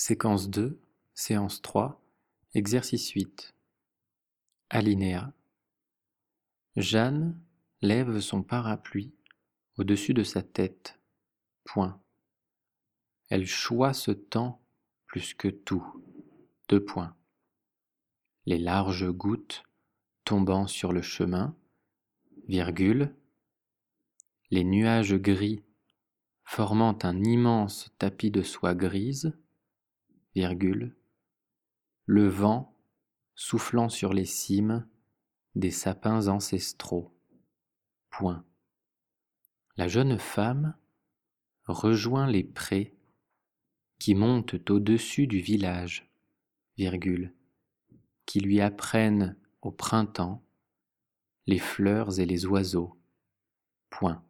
Séquence 2, séance 3, exercice 8. Alinéa. Jeanne lève son parapluie au-dessus de sa tête. Point. Elle choit ce temps plus que tout. Deux points. Les larges gouttes tombant sur le chemin, virgule, les nuages gris formant un immense tapis de soie grise, le vent soufflant sur les cimes des sapins ancestraux. Point. La jeune femme rejoint les prés qui montent au-dessus du village, qui lui apprennent au printemps les fleurs et les oiseaux. Point.